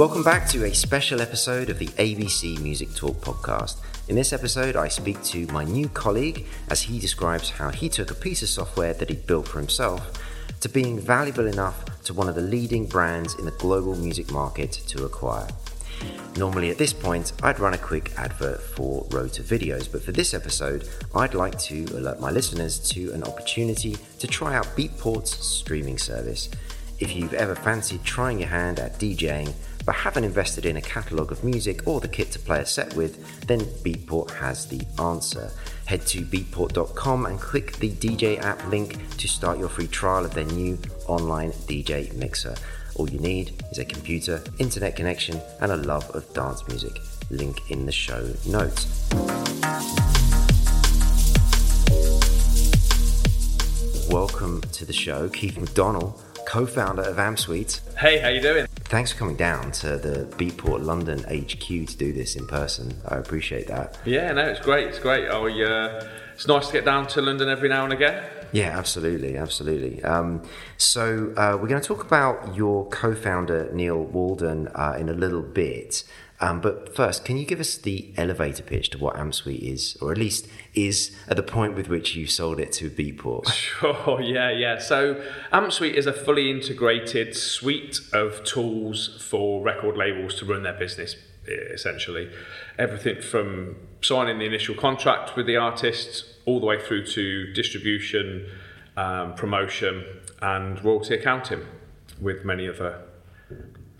Welcome back to a special episode of the ABC Music Talk podcast. In this episode, I speak to my new colleague as he describes how he took a piece of software that he'd built for himself to being valuable enough to one of the leading brands in the global music market to acquire. Normally, at this point, I'd run a quick advert for Rotor Videos, but for this episode, I'd like to alert my listeners to an opportunity to try out Beatport's streaming service. If you've ever fancied trying your hand at DJing, but haven't invested in a catalogue of music or the kit to play a set with, then Beatport has the answer. Head to beatport.com and click the DJ app link to start your free trial of their new online DJ mixer. All you need is a computer, internet connection, and a love of dance music. Link in the show notes. Welcome to the show, Keith McDonald, co-founder of AmpSuite. Hey, how you doing? Thanks for coming down to the Beatport London HQ to do this in person. I appreciate that. Yeah, no, it's great. It's great. Oh, uh, it's nice to get down to London every now and again. Yeah, absolutely, absolutely. Um, so uh, we're going to talk about your co-founder Neil Walden uh, in a little bit. Um, but first, can you give us the elevator pitch to what AmpSuite is, or at least is at the point with which you sold it to Beatport? Sure, yeah, yeah. So AmpSuite is a fully integrated suite of tools for record labels to run their business, essentially. Everything from signing the initial contract with the artists all the way through to distribution, um, promotion, and royalty accounting, with many other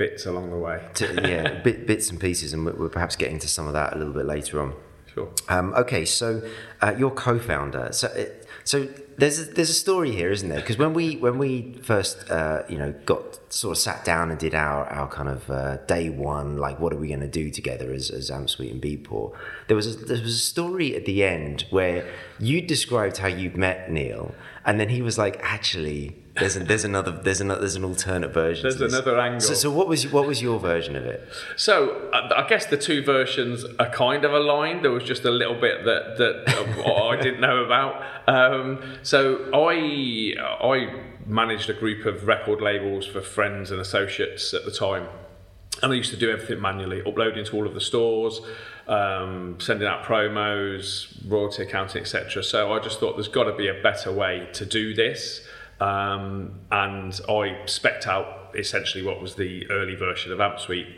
bits along the way. to, yeah, bit, bits and pieces, and we're perhaps getting to some of that a little bit later on. Sure. Um, okay, so uh, your co-founder. So, uh, so there's a, there's a story here, isn't there? Because when we when we first uh, you know got sort of sat down and did our our kind of uh, day one, like what are we going to do together as as AmpSuite and Beatport, there was a, there was a story at the end where you described how you'd met Neil, and then he was like, actually. There's, a, there's another there's another there's an alternate version. There's another angle. So, so what was what was your version of it? So I guess the two versions are kind of aligned. There was just a little bit that that I didn't know about. Um, so I I managed a group of record labels for friends and associates at the time. And I used to do everything manually, uploading to all of the stores, um, sending out promos, royalty accounting, etc. So I just thought there's got to be a better way to do this. Um, and I specced out essentially what was the early version of AmpSuite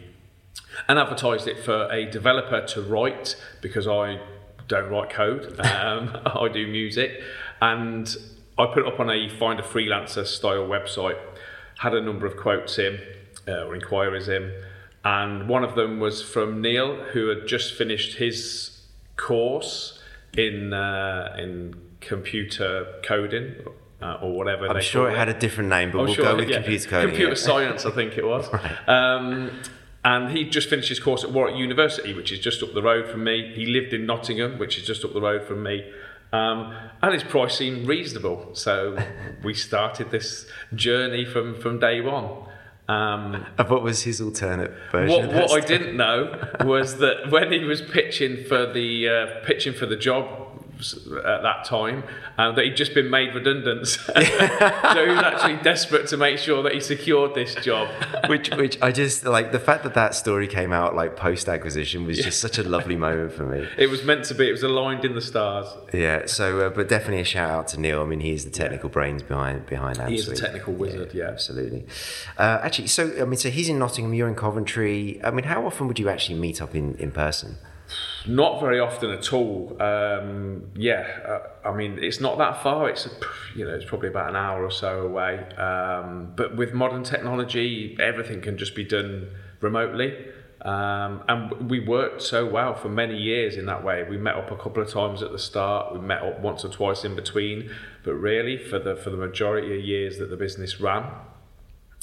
and advertised it for a developer to write because I don't write code, um, I do music. And I put it up on a find a freelancer style website, had a number of quotes in uh, or inquiries in, and one of them was from Neil, who had just finished his course in uh, in computer coding uh, or whatever. I'm sure it, it, had a different name, but I'm we'll sure, go with yeah, computer coding. Computer yeah. science, I think it was. right. um, and he just finished his course at Warwick University, which is just up the road from me. He lived in Nottingham, which is just up the road from me. Um, and his price seemed reasonable. So we started this journey from, from day one. Um, what was his alternate version? What, what I didn't know was that when he was pitching for the uh, pitching for the job at that time um, that he'd just been made redundant. so he was actually desperate to make sure that he secured this job. which, which I just like the fact that that story came out like post acquisition was just such a lovely moment for me. It was meant to be. It was aligned in the stars. Yeah. So, uh, but definitely a shout out to Neil. I mean, he's the technical brains behind behind. He's a technical wizard. Yeah, yeah. absolutely. Uh, actually, so I mean, so he's in Nottingham. You're in Coventry. I mean, how often would you actually meet up in in person? Not very often at all. Um, yeah, uh, I mean, it's not that far. It's you know, it's probably about an hour or so away. Um, but with modern technology, everything can just be done remotely. Um, and we worked so well for many years in that way. We met up a couple of times at the start. We met up once or twice in between. But really, for the for the majority of years that the business ran,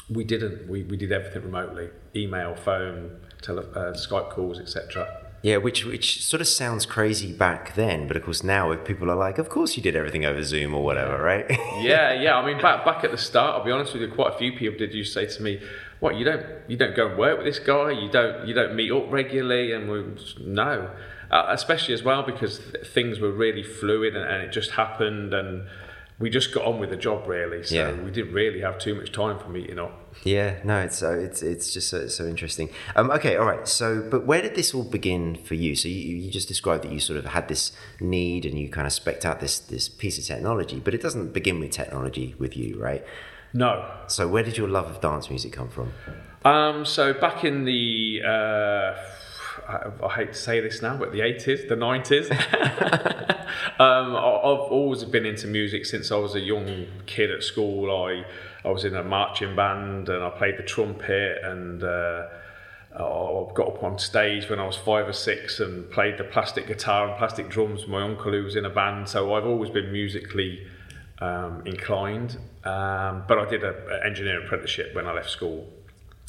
we didn't. We, we did everything remotely: email, phone, tele, uh, Skype calls, etc. Yeah, which which sort of sounds crazy back then, but of course now if people are like, of course you did everything over Zoom or whatever, right? yeah, yeah. I mean, back back at the start, I'll be honest with you, quite a few people did you say to me, "What you don't you don't go and work with this guy? You don't you don't meet up regularly?" And we no, uh, especially as well because things were really fluid and, and it just happened and we just got on with the job really. So Yeah. we didn't really have too much time for meeting up. Yeah, no, it's so it's it's just so, so interesting. Um, okay, all right. So, but where did this all begin for you? So you, you just described that you sort of had this need and you kind of specked out this this piece of technology, but it doesn't begin with technology with you, right? No, So where did your love of dance music come from? Um, so back in the, uh, I, I hate to say this now, but the 80s, the 90s, um, I, I've always been into music since I was a young kid at school. I, I was in a marching band and I played the trumpet and uh, I got up on stage when I was five or six and played the plastic guitar and plastic drums with my uncle who was in a band. So I've always been musically um, inclined. Um, but I did an engineering apprenticeship when I left school,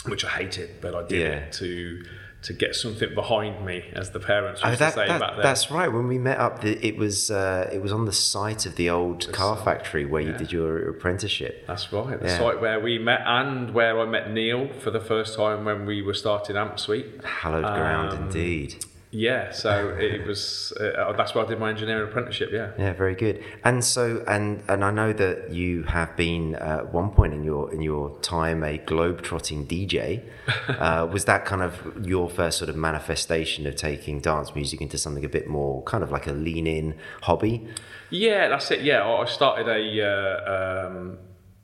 which I hated, but I did Yeah. it to to get something behind me, as the parents used Oh, that, to say that- back then. that's right. When we met up, the, it was uh, it was on the site of the old car factory where you did your apprenticeship. That's right, the Yeah. site where we met and where I met Neil for the first time when we were starting Amp Suite. Hallowed ground, Um, indeed. Yeah, so it was. Uh, that's where I did my engineering apprenticeship. Yeah. Yeah, very good. And so, and and I know that you have been uh, at one point in your in your time a globe-trotting DJ. Uh, was that kind of your first sort of manifestation of taking dance music into something a bit more kind of like a lean-in hobby? Yeah, that's it. Yeah, I I started a uh, um,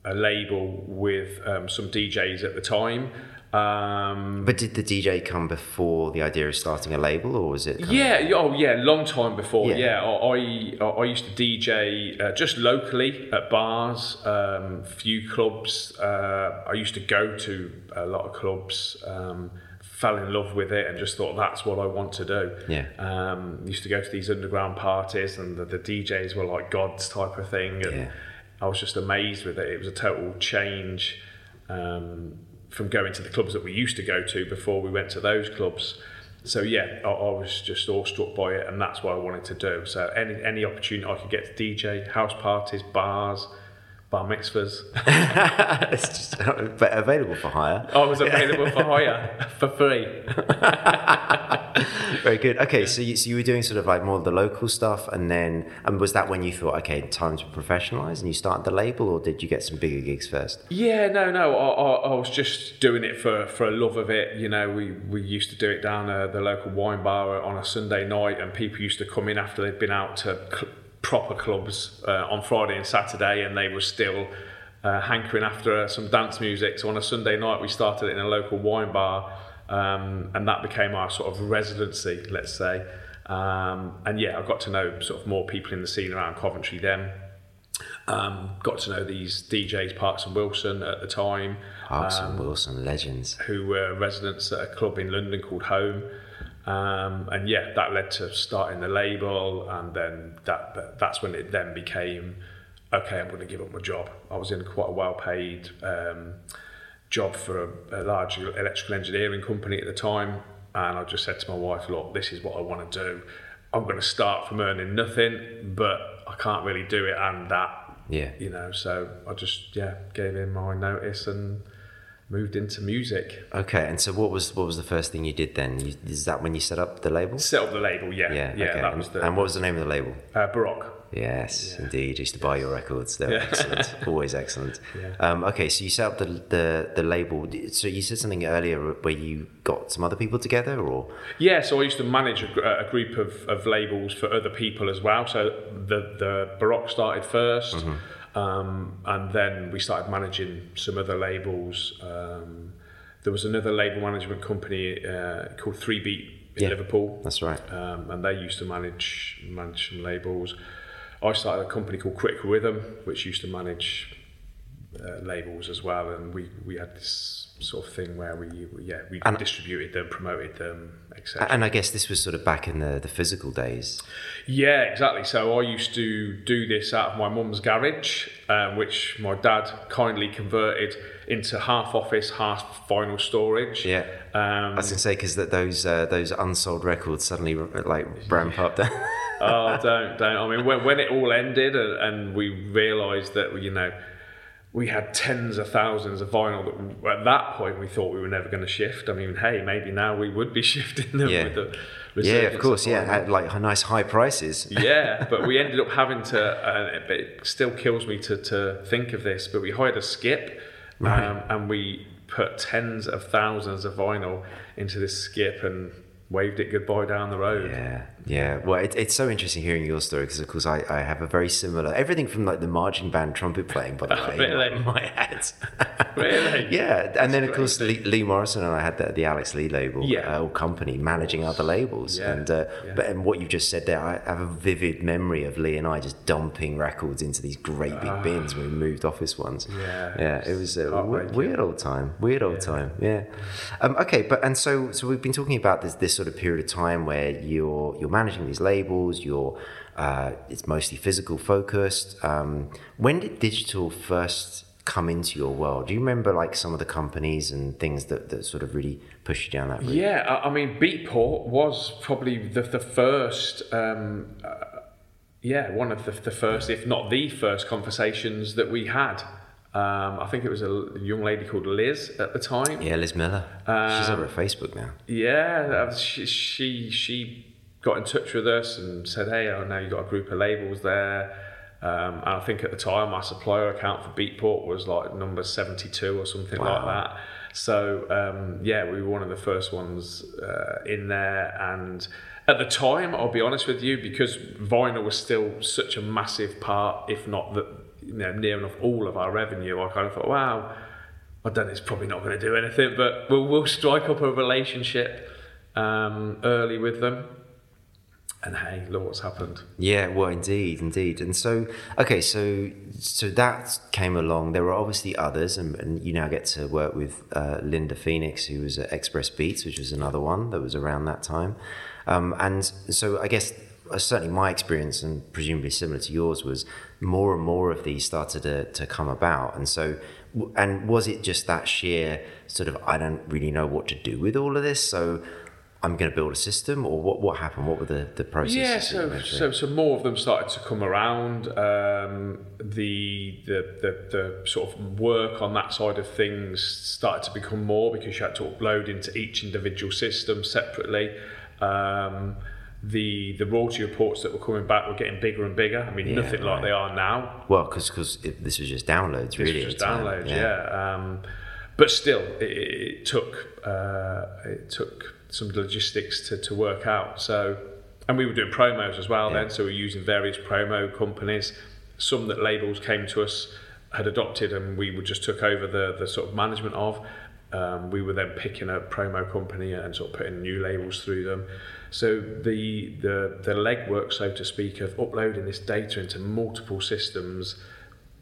a label with um, some DJs at the time. Um, But did the DJ come before the idea of starting a label, or was it? of- yeah, yeah, oh yeah, long time before. Yeah. Yeah, I, I I used to DJ uh, just locally at bars, um, few clubs. Uh, I used to go to a lot of clubs. Um, fell in love with it and just thought that's what I want to do. Yeah. Um, used to go to these underground parties and the, the DJs were like gods type of thing. And Yeah. I was just amazed with it. It was a total change um, from going to the clubs that we used to go to before we went to those clubs. So yeah, I, I was just awestruck by it, and that's what I wanted to do. So any any opportunity I could get to DJ, house parties, bars, bar mitzvahs, it's just but available for hire. Oh, it was available for hire for free. Very good. Okay, so you, so you were doing sort of like more of the local stuff, and then and was that when you thought, okay, time to professionalize, and you started the label, or did you get some bigger gigs first? Yeah, no, no. I, I, I was just doing it for, for a love of it. You know, we, we used to do it down uh, the local wine bar on a Sunday night, and people used to come in after they'd been out to cl- proper clubs uh, on Friday and Saturday, and they were still uh, hankering after uh, some dance music. So on a Sunday night, we started in a local wine bar, um, and that became our sort of residency, let's say. Um, and yeah, I got to know sort of more people in the scene around Coventry then. Um, got to know these DJs, Parks and Wilson at the time, Parks and Wilson, legends. who were residents at a club in London called Home. Um, and yeah, that led to starting the label, and then that, that that's when it then became okay. I'm going to give up my job. I was in quite a well-paid um, job for a, a large electrical engineering company at the time, and I just said to my wife, "Look, this is what I want to do. I'm going to start from earning nothing, but I can't really do it and that." Yeah. you know so i just yeah gave in my notice and moved into music Okay, and so what was what was the first thing you did then? You, is that when you set up the label? set up the label yeah Yeah. yeah okay. that and, was the and what was the name of the label? uh, baroque Yes, indeed. I used to buy your records. They're Yeah. excellent. Always excellent. Yeah. Um, okay, so you set up the, the the label. So you said something earlier where you got some other people together, or yeah so i used to manage a, a group of, of labels for other people as well so the the baroque started 1st um, and then we started managing some other labels um, there was another label management company uh, called 3 beat in Yeah. liverpool that's right. um, and they used to manage manage some labels. I started a company called Critical Rhythm, which used to manage uh, labels as well, and we, we had this sort of thing where we, yeah we And- distributed them, promoted them, etc. And I guess this was sort of back in the, the physical days. Yeah, exactly. So I used to do this out of my mum's garage, um, which my dad kindly converted into half office, half vinyl storage. Yeah. I Um, was gonna say because that those uh, those unsold records suddenly like ramp up. oh, don't, don't. I mean, when, when it all ended and, and we realised that, you know, we had tens of thousands of vinyl that at that point we thought we were never going to shift. I mean, hey, maybe now we would be shifting them Yeah. with the Yeah, of course. Yeah, at like nice high prices. yeah, but we ended up having to. Uh, but it still kills me to, to think of this. But we hired a skip, um, and we put tens of thousands of vinyl into this skip and waved it goodbye down the road. Yeah, yeah. Well, it, it's so interesting hearing your story because, of course, I, I have a very similar everything from like the marching band trumpet playing, by the way, Really? my- my head. Really? yeah, and then of course Lee, Lee Morrison and I had the, the Alex Lee label, Yeah. uh, or company managing other labels, Yeah, and uh, yeah. but and what you've just said there, I have a vivid memory of Lee and I just dumping records into these great big bins when we moved office ones. Ah. Yeah, yeah, it was a w- weird old time, weird old time. Yeah. Um, okay, but and so so we've been talking about this this sort of period of time where you're you're managing these labels, you're uh, it's mostly physical focused. Um, when did digital first come into your world? Do you remember like some of the companies and things that, that sort of really pushed you down that route? Yeah, I I mean, Beatport was probably the, the first, um, uh, yeah, one of the, the first, if not the first, conversations that we had. Um, I think it was a young lady called Liz at the time. Yeah, Liz Miller. She's over at Facebook now. Yeah, she, she she got in touch with us and said, "Hey, I know you got a group of labels there." Um, and I think at the time, my supplier account for Beatport was like number seventy-two or something like that. So um, yeah, we were one of the first ones uh, in there, and at the time, I'll be honest with you, because vinyl was still such a massive part, if not the you know near enough all of our revenue. I kind of thought, wow. I don't know, it's probably not going to do anything, but we'll, we'll strike up a relationship um, early with them. And hey, look what's happened. Yeah, well, indeed, indeed. And so, okay, so so that came along. There were obviously others, and, and you now get to work with uh, Linda Phoenix, who was at Express Beats, which was another one that was around that time. Um, and so, I guess uh, certainly my experience, and presumably similar to yours, was more and more of these started to, to come about. And so, and was it just that sheer sort of I don't really know what to do with all of this, so I'm going to build a system, or what? What happened? What were the the processes? Yeah, so, so so more of them started to come around. Um, the, the the the sort of work on that side of things started to become more because you had to upload into each individual system separately. Um, the the royalty reports that were coming back were getting bigger and bigger. I mean, Yeah, nothing like they are now. Well, because because this was just downloads, This really. was just downloads, yeah. Um, but still, it, it took uh, it took some logistics to, to work out. So, and we were doing promos as well then. So we were using various promo companies. Some that labels came to us had adopted, and we would just took over the the sort of management of. Um, we were then picking a promo company and sort of putting new labels through them. So the the the legwork, so to speak, of uploading this data into multiple systems,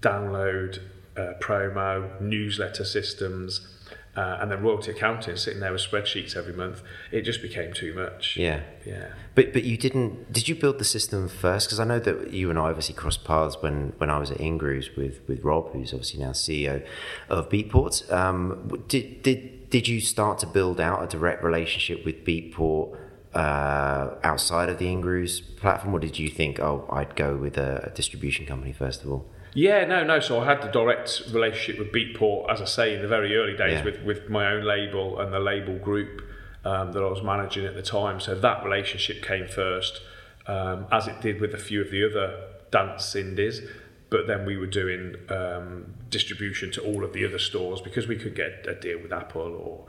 download, uh, promo, newsletter systems, uh, and then royalty accounting, sitting there with spreadsheets every month, it just became too much. Yeah. Yeah. But but you didn't. Did you build the system first? Because I know that you and I obviously crossed paths when, when I was at Ingrooves with, with Rob, who's obviously now CEO of Beatport. Um, did did did you start to build out a direct relationship with Beatport uh, outside of the Ingrooves platform, or did you think, oh, I'd go with a distribution company first of all? Yeah, no, no. So I had the direct relationship with Beatport, as I say, in the very early days Yeah. with, with my own label and the label group um, that I was managing at the time. So that relationship came first, um, as it did with a few of the other dance indies. But then we were doing um, distribution to all of the other stores because we could get a deal with Apple or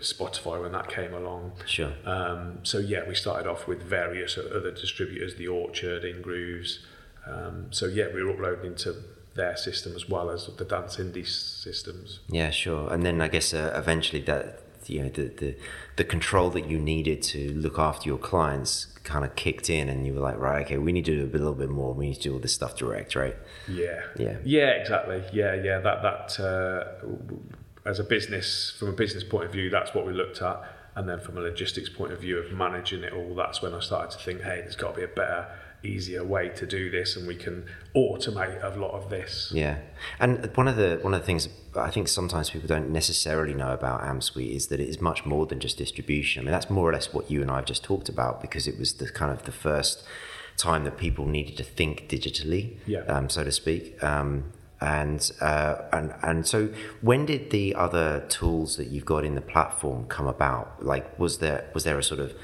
Spotify when that came along. Sure. Um, so yeah, we started off with various other distributors, the Orchard, Ingrooves. Um, so yeah, we were uploading into their system as well as the Dance Indie systems. Yeah, sure. And then I guess uh, eventually that you know the, the the control that you needed to look after your clients kind of kicked in, and you were like, right, okay, we need to do a little bit more. We need to do all this stuff direct, right? Yeah. Yeah. Yeah, exactly. Yeah, yeah. That that uh, as a business, from a business point of view, that's what we looked at. And then from a logistics point of view of managing it all, that's when I started to think, hey, there's got to be a better, easier way to do this, and we can automate a lot of this. Yeah, and one of the one of the things I think sometimes people don't necessarily know about AmpSuite is that it is much more than just distribution. I mean, that's more or less what you and I have just talked about because it was the kind of the first time that people needed to think digitally, Yeah. um, so to speak. Um, and uh, and and so when did the other tools that you've got in the platform come about? Like, was there was there a sort of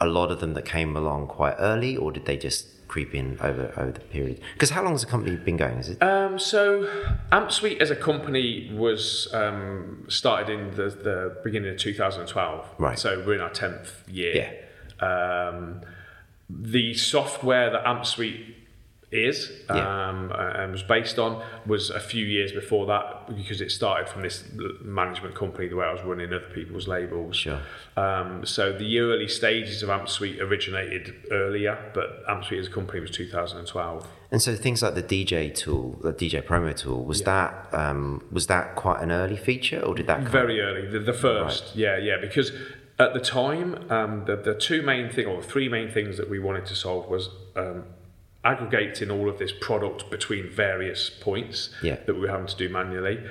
a lot of them that came along quite early, or did they just creep in over over the period? Because how long has the company been going? Is it? Um, so AmpSuite as a company was um, started in the, the beginning of 2012. Right. So we're in our 10th year. Yeah. Um, the software that AmpSuite is Yeah. um, and was based on was a few years before that because it started from this management company the way I was running other people's labels. Sure. Um, so the early stages of AmpSuite originated earlier, but AmpSuite as a company was 2012. And so things like the DJ tool, the DJ promo tool, was that um, was that quite an early feature, or did that come? Very early, the, the first, yeah, yeah, because at the time, um, the, the two main thing or three main things that we wanted to solve was um, aggregating all of this product between various points Yeah. that we were having to do manually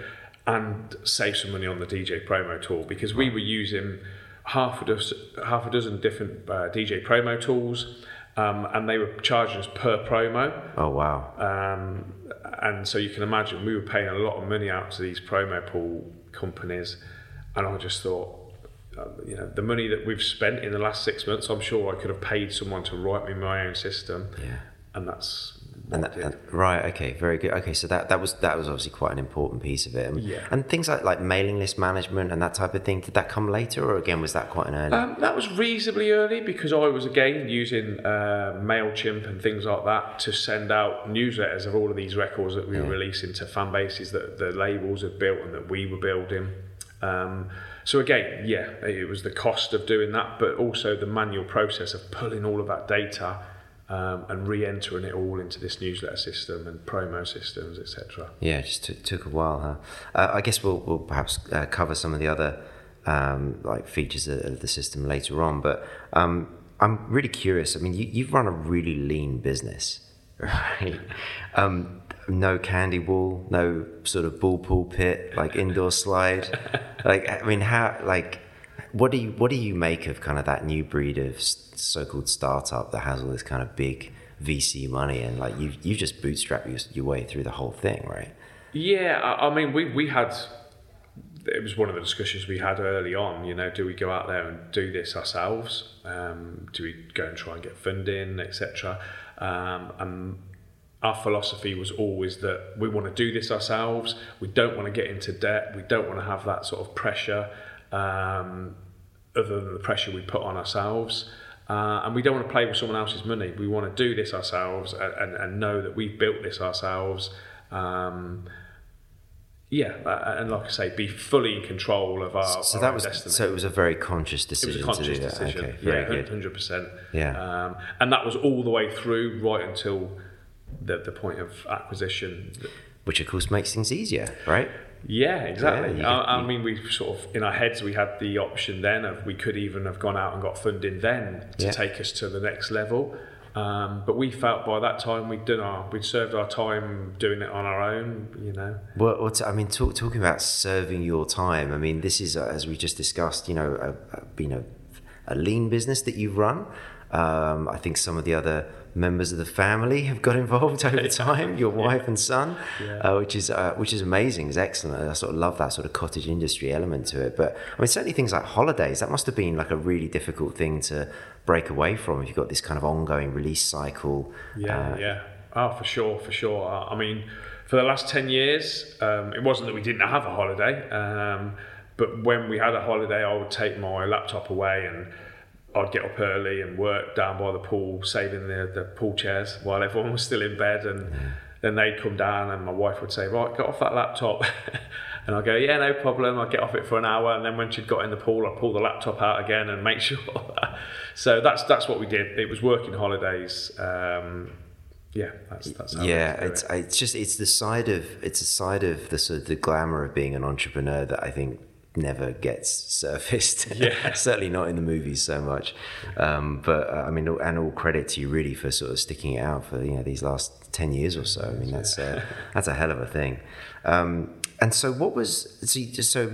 and save some money on the DJ promo tool because we were using half a dozen, half a dozen different uh, DJ promo tools um, and they were charging us per promo. Oh wow! Um, and so you can imagine we were paying a lot of money out to these promo pool companies, and I just thought, uh, you know, the money that we've spent in the last six months, I'm sure I could have paid someone to write me my own system, Yeah. And that's And that, and- right, okay, very good. Okay, so that, that was that was obviously quite an important piece of it. And, Yeah. and things like like mailing list management and that type of thing. Did that come later, or again was that quite an early? Um, that was reasonably early because I was again using uh, Mailchimp and things like that to send out newsletters of all of these records that we were releasing to fan bases that the labels had built and that we were building. Um, so again, yeah, it was the cost of doing that, but also the manual process of pulling all of that data um, and re-entering it all into this newsletter system and promo systems, etc. Yeah, it just took, took a while, huh? Uh, I guess we'll, we'll perhaps uh, cover some of the other um, like features of, of the system later on. But um, I'm really curious. I mean, you, you've run a really lean business, right? Um, no candy wall, no sort of ball pool pit, like indoor slide. like, I mean, how like what do you what do you make of kind of that new breed of so-called startup that has all this kind of big VC money and like you you just bootstrap your, your way through the whole thing, right? Yeah, I, I mean, we, we had, it was one of the discussions we had early on, you know, do we go out there and do this ourselves? Um, do we go and try and get funding, etc.? Um, and our philosophy was always that we want to do this ourselves. We don't want to get into debt. We don't want to have that sort of pressure, um, other than the pressure we put on ourselves. Uh, and we don't want to play with someone else's money. We want to do this ourselves and, and, and know that we've built this ourselves. Um, yeah, uh, and like I say, be fully in control of our, So our that was destiny. so it was a very conscious decision. It was a conscious to do that. decision. Okay, very yeah, good. hundred percent. Yeah. um, and that was all the way through, right until the the point of acquisition. Which of course makes things easier, right? Yeah, exactly. you I, I mean, we sort of in our heads we had the option then of we could even have gone out and got funding then to Yeah. take us to the next level. Um, but we felt by that time we'd done our we'd served our time doing it on our own. You know. Well, I mean, talk, talking about serving your time. I mean, this is uh, as we just discussed. You know, a, a, you know, a lean business that you've run. Um, I think some of the other members of the family have got involved over time. Your wife and son, uh, which is uh, which is amazing. It's excellent. I sort of love that sort of cottage industry element to it. But I mean, certainly things like holidays. That must have been like a really difficult thing to break away from if you've got this kind of ongoing release cycle. Yeah, Uh, yeah. Oh, for sure, for sure. I I mean, for the last 10 years, um, it wasn't that we didn't have a holiday, um, but when we had a holiday, I would take my laptop away and I'd get up early and work down by the pool, saving the, the pool chairs while everyone was still in bed. And then they'd come down, and my wife would say, Right, get off that laptop. and I'd go, Yeah, no problem. I'd get off it for an hour. And then when she'd got in the pool, I'd pull the laptop out again and make sure. so that's that's what we did. It was working holidays. Um, yeah, that's that's how yeah it's it. it's just it's the side of it's a side of the sort of the glamour of being an entrepreneur that I think never gets surfaced. Yeah. Certainly not in the movies so much. Um, but uh, I mean, and all credit to you really for sort of sticking it out for you know these last ten years or so. I mean, that's uh, that's a hell of a thing. Um, and so, what was so? So,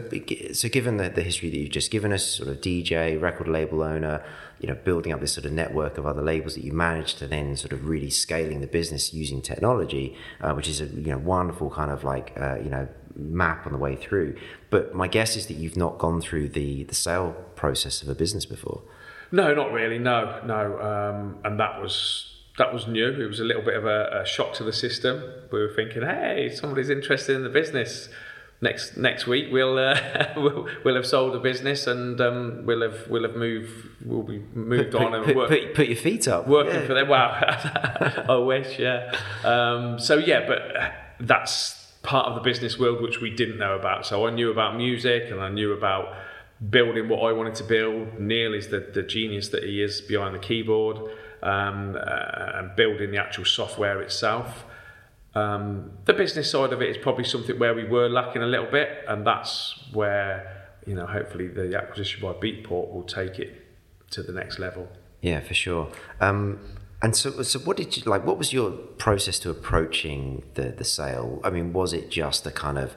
so given the, the history that you've just given us, sort of DJ, record label owner, you know, building up this sort of network of other labels that you managed to then sort of really scaling the business using technology, uh, which is a you know wonderful kind of like uh, you know map on the way through. But my guess is that you've not gone through the the sale process of a business before. No, not really. No, no, um, and that was that was new. It was a little bit of a, a, shock to the system. We were thinking, hey, somebody's interested in the business. Next next week we'll uh, we'll, we'll have sold the business and um, we'll have we'll have moved we'll be moved put, on and put, work, put, put, your feet up working yeah. for them. Wow, I wish, yeah. Um, so yeah, but that's part of the business world which we didn't know about. So I knew about music and I knew about building what I wanted to build. Neil is the, the genius that he is behind the keyboard um, uh, and building the actual software itself. Um, the business side of it is probably something where we were lacking a little bit, and that's where you know hopefully the acquisition by Beatport will take it to the next level. Yeah, for sure. Um, and so, so what did you like? What was your process to approaching the the sale? I mean, was it just a kind of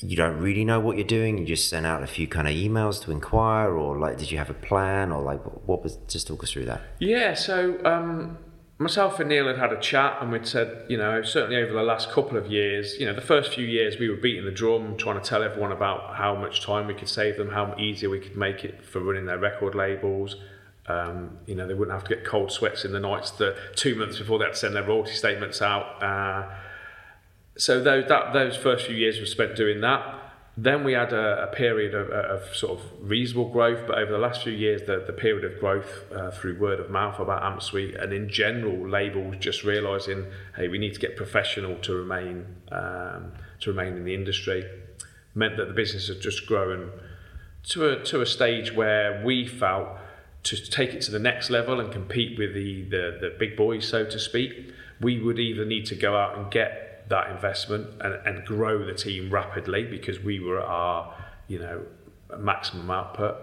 you don't really know what you're doing? You just sent out a few kind of emails to inquire, or like, did you have a plan, or like, what was? Just talk us through that. Yeah. So um, myself and Neil had had a chat, and we'd said, you know, certainly over the last couple of years, you know, the first few years we were beating the drum, trying to tell everyone about how much time we could save them, how easier we could make it for running their record labels. Um, you know, they wouldn't have to get cold sweats in the nights the two months before they had to send their royalty statements out. Uh, so those, that, those first few years were spent doing that. Then we had a, a period of, of, sort of reasonable growth, but over the last few years, the, the period of growth uh, through word of mouth about Amp Suite and in general labels just realising, hey, we need to get professional to remain um, to remain in the industry, meant that the business had just grown to a to a stage where we felt to take it to the next level and compete with the, the, the big boys, so to speak, we would either need to go out and get that investment and, and grow the team rapidly because we were at our, you know, maximum output,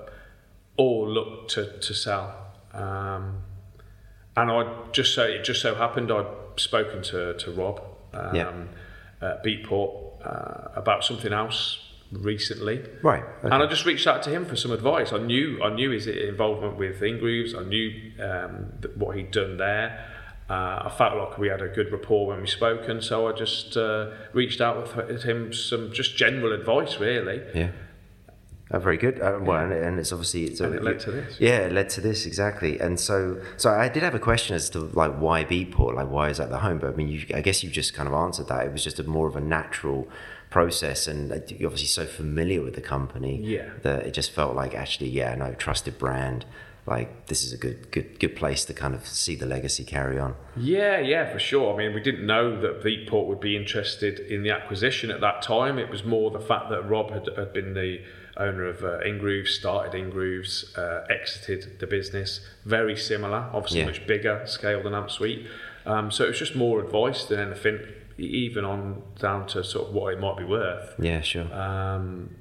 or look to, to sell. Um, and I just so it just so happened I'd spoken to, to Rob um, Yeah. at Beatport uh, about something else recently. Right. And I just reached out to him for some advice. I knew I knew his involvement with Ingrooves. I knew um, what he'd done there. Uh, I felt like we had a good rapport when we spoke, and so I just uh, reached out with him some just general advice, really. Yeah. Oh, very good. Uh, well, and, and it's obviously it's And it led to this. Yeah, it led to this exactly. And so, so I did have a question as to like why Beatport, like why is that the home? But I mean, you, I guess you've just kind of answered that. It was just a more of a natural process, and uh, you're obviously so familiar with the company Yeah. that it just felt like actually, yeah, no, trusted brand. Like this is a good, good, good place to kind of see the legacy carry on. Yeah, yeah, for sure. I mean, we didn't know that Beatport would be interested in the acquisition at that time. It was more the fact that Rob had, had been the owner of uh, Ingrooves, started Ingrooves, uh, exited the business. Very similar, obviously Yeah. much bigger scale than Amp Suite. Um, so it was just more advice than anything, even on down to sort of what it might be worth. Yeah, sure. Um,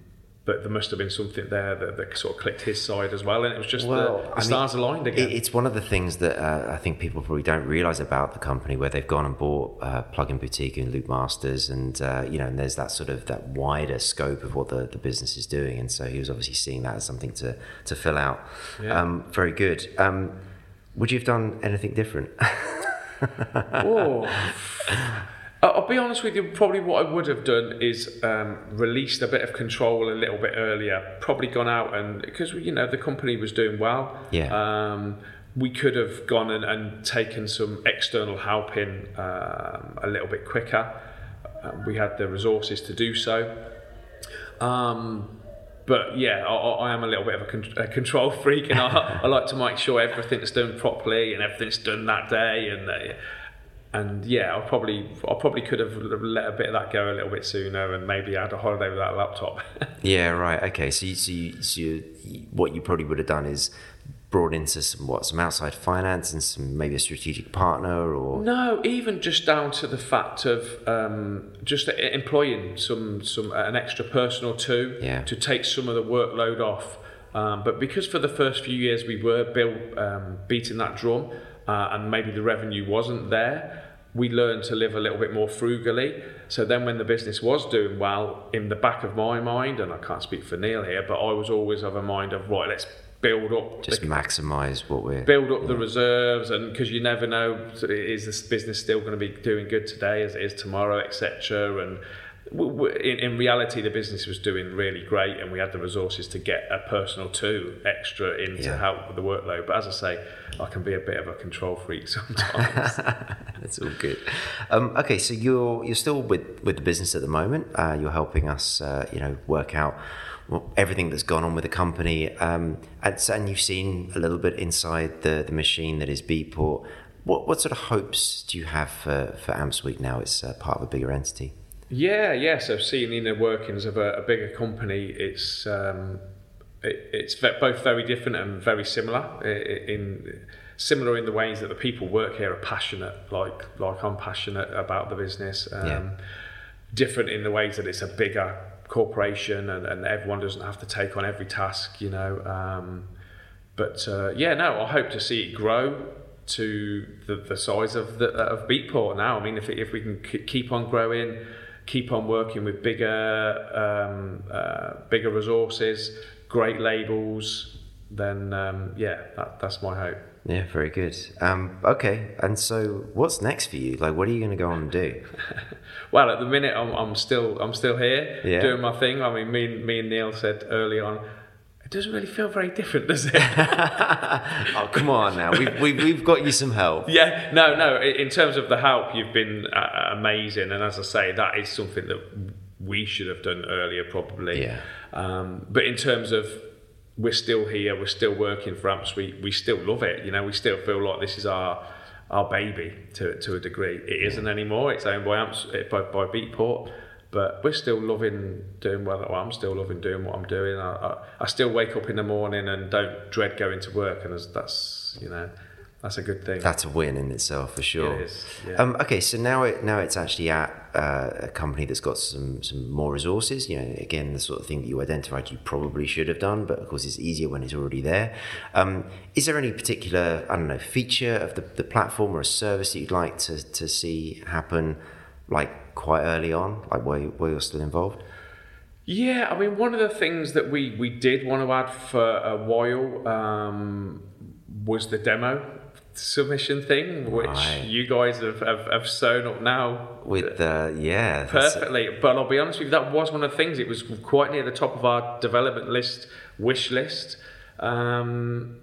but there must have been something there that, that sort of clicked his side as well, and it was just Well, the, the mean, stars aligned again. It's one of the things that uh, I think people probably don't realize about the company, where they've gone and bought uh, Plug-in Boutique and Loopmasters, and uh, you know, and there's that sort of that wider scope of what the, the business is doing, and so he was obviously seeing that as something to to fill out. Yeah. Um, very good. Um, would you have done anything different? Oh. I'll I'll be honest with you. Probably what I would have done is um, released a bit of control a little bit earlier. Probably gone out and because you know the company was doing well. Yeah. Um, we could have gone and, and taken some external help in um, a little bit quicker. Uh, we had the resources to do so. Um, but yeah, I, I I am a little bit of a, con- a control freak, and I, I like to make sure everything's done properly and everything's done that day. And uh, and yeah, I probably I probably could have let a bit of that go a little bit sooner, and maybe had a holiday with that laptop. yeah, right. Okay, so you, so, you, so you, what you probably would have done is brought into some what some outside finance and some maybe a strategic partner or no even just down to the fact of um, just employing some some an extra person or two Yeah. to take some of the workload off um, but because for the first few years we were built um, beating that drum uh, and maybe the revenue wasn't there we learned to live a little bit more frugally. So then when the business was doing well in the back of my mind and I can't speak for Neil here but I was always of a mind of right let's build up just maximize what we're build up the reserves and because you never know is this business still going to be doing good today as it is tomorrow etc and in, in reality the business was doing really great and we had the resources to get a person or two extra in to help with the workload but as I say I can be a bit of a control freak sometimes That's all good. Um, okay, so you're you're still with, with the business at the moment. Uh, you're helping us, uh, you know, work out everything that's gone on with the company, um, and, and you've seen a little bit inside the, the machine that is Beatport. What what sort of hopes do you have for for AmpSuite now? It's uh, part of a bigger entity. Yeah, yeah. So seeing the inner workings of a, a bigger company, it's um, it, it's both very different and very similar. In similar in the ways that the people work here are passionate, like like I'm passionate about the business. Um, Yeah. Different in the ways that it's a bigger corporation and, and everyone doesn't have to take on every task, you know. Um, but uh, yeah, no, I hope to see it grow to the, the size of the of Beatport now. I mean, if if we can keep on growing, keep on working with bigger um, uh, bigger resources, great labels, then um, yeah, that, that's my hope. Yeah, very good. Um, okay, and so what's next for you? Like, what are you going to go on and do? Well, at the minute, I'm, I'm still I'm still here Yeah. doing my thing. I mean, me me and Neil said early on. Doesn't really feel very different, does it? oh, come on now. We've, we've, we've got you some help. Yeah, no, no. In terms of the help, you've been uh, amazing, and as I say, that is something that we should have done earlier, probably. Yeah. Um, but in terms of we're still here, we're still working for Amps. We we still love it. You know, we still feel like this is our our baby to to a degree. It isn't anymore. It's owned by Amps eh, by by Beatport. But we're still loving doing well. well I'm still loving doing what I'm doing. I, I, I still wake up in the morning and don't dread going to work, and that's, that's you know that's a good thing. That's a win in itself for sure. It is, yeah. Um, okay, so now it now it's actually at uh, a company that's got some some more resources. You know, again, the sort of thing that you identified you probably should have done, but of course it's easier when it's already there. Um, is there any particular I don't know feature of the, the platform or a service that you'd like to, to see happen, like quite early on, like while, you, while you're still involved? Yeah, I mean, one of the things that we, we did want to add for a while um, was the demo submission thing, which Right. you guys have, have, have sewn up now With uh, yeah, perfectly. But I'll be honest with you, that was one of the things. It was quite near the top of our development list, wish list, um,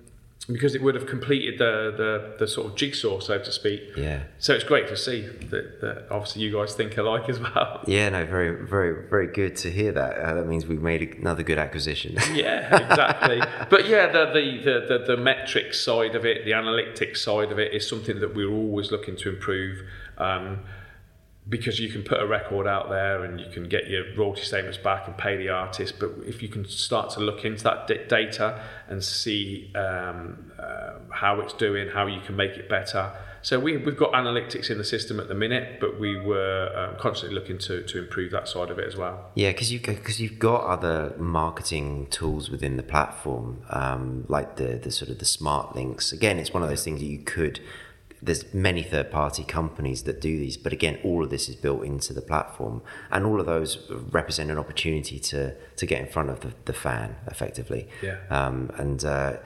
because it would have completed the, the, the sort of jigsaw, so to speak. Yeah. So it's great to see that, that obviously you guys think alike as well. Yeah, no, very, very, very good to hear that. Uh, that means we've made another good acquisition. Yeah, exactly. but yeah, the, the, the, the, the metrics side of it, the analytics side of it is something that we're always looking to improve. Um, because you can put a record out there and you can get your royalty statements back and pay the artist, but if you can start to look into that d- data and see um, uh, how it's doing, how you can make it better. So we, we've got analytics in the system at the minute, but we were um, constantly looking to, to improve that side of it as well. Yeah, because you because you've got other marketing tools within the platform, um, like the the sort of the smart links. Again, it's one of those things that you could. There's many third party companies that do these, but again, all of this is built into the platform, and all of those represent an opportunity to to get in front of the, the fan effectively. Yeah. Um, and uh,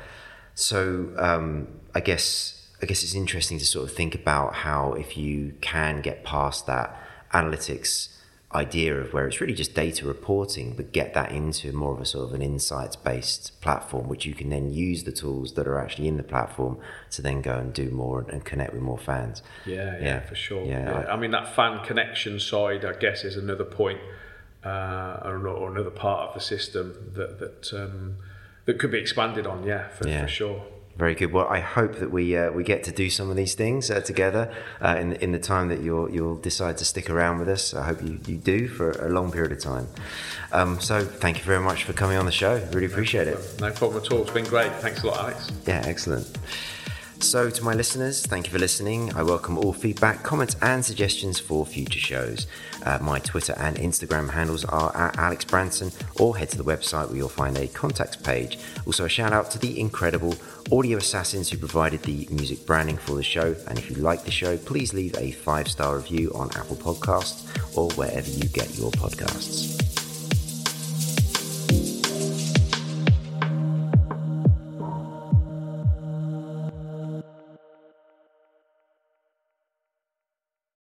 so um, I guess I guess it's interesting to sort of think about how if you can get past that analytics idea of where it's really just data reporting, but get that into more of a sort of an insights based platform, which you can then use the tools that are actually in the platform to then go and do more and, connect with more fans. Yeah, yeah, Yeah. for sure. Yeah, Yeah, I, mean that fan connection side, I guess, is another point uh, or, or another part of the system that that um, that could be expanded on. Yeah, for, Yeah. for sure. Very good. Well, I hope that we uh, we get to do some of these things uh, together uh, in in the time that you'll you'll decide to stick around with us. I hope you, you do for a long period of time. Um, so, thank you very much for coming on the show. Really appreciate it. No problem at all. It's been great. Thanks a lot, Alex. Yeah, excellent. So, to my listeners, thank you for listening. I welcome all feedback, comments, and suggestions for future shows. Uh, my Twitter and Instagram handles are at Alex Branson, or head to the website where you'll find a contacts page. Also, a shout out to the incredible audio assassins who provided the music branding for the show. And if you like the show, please leave a five star review on Apple Podcasts or wherever you get your podcasts.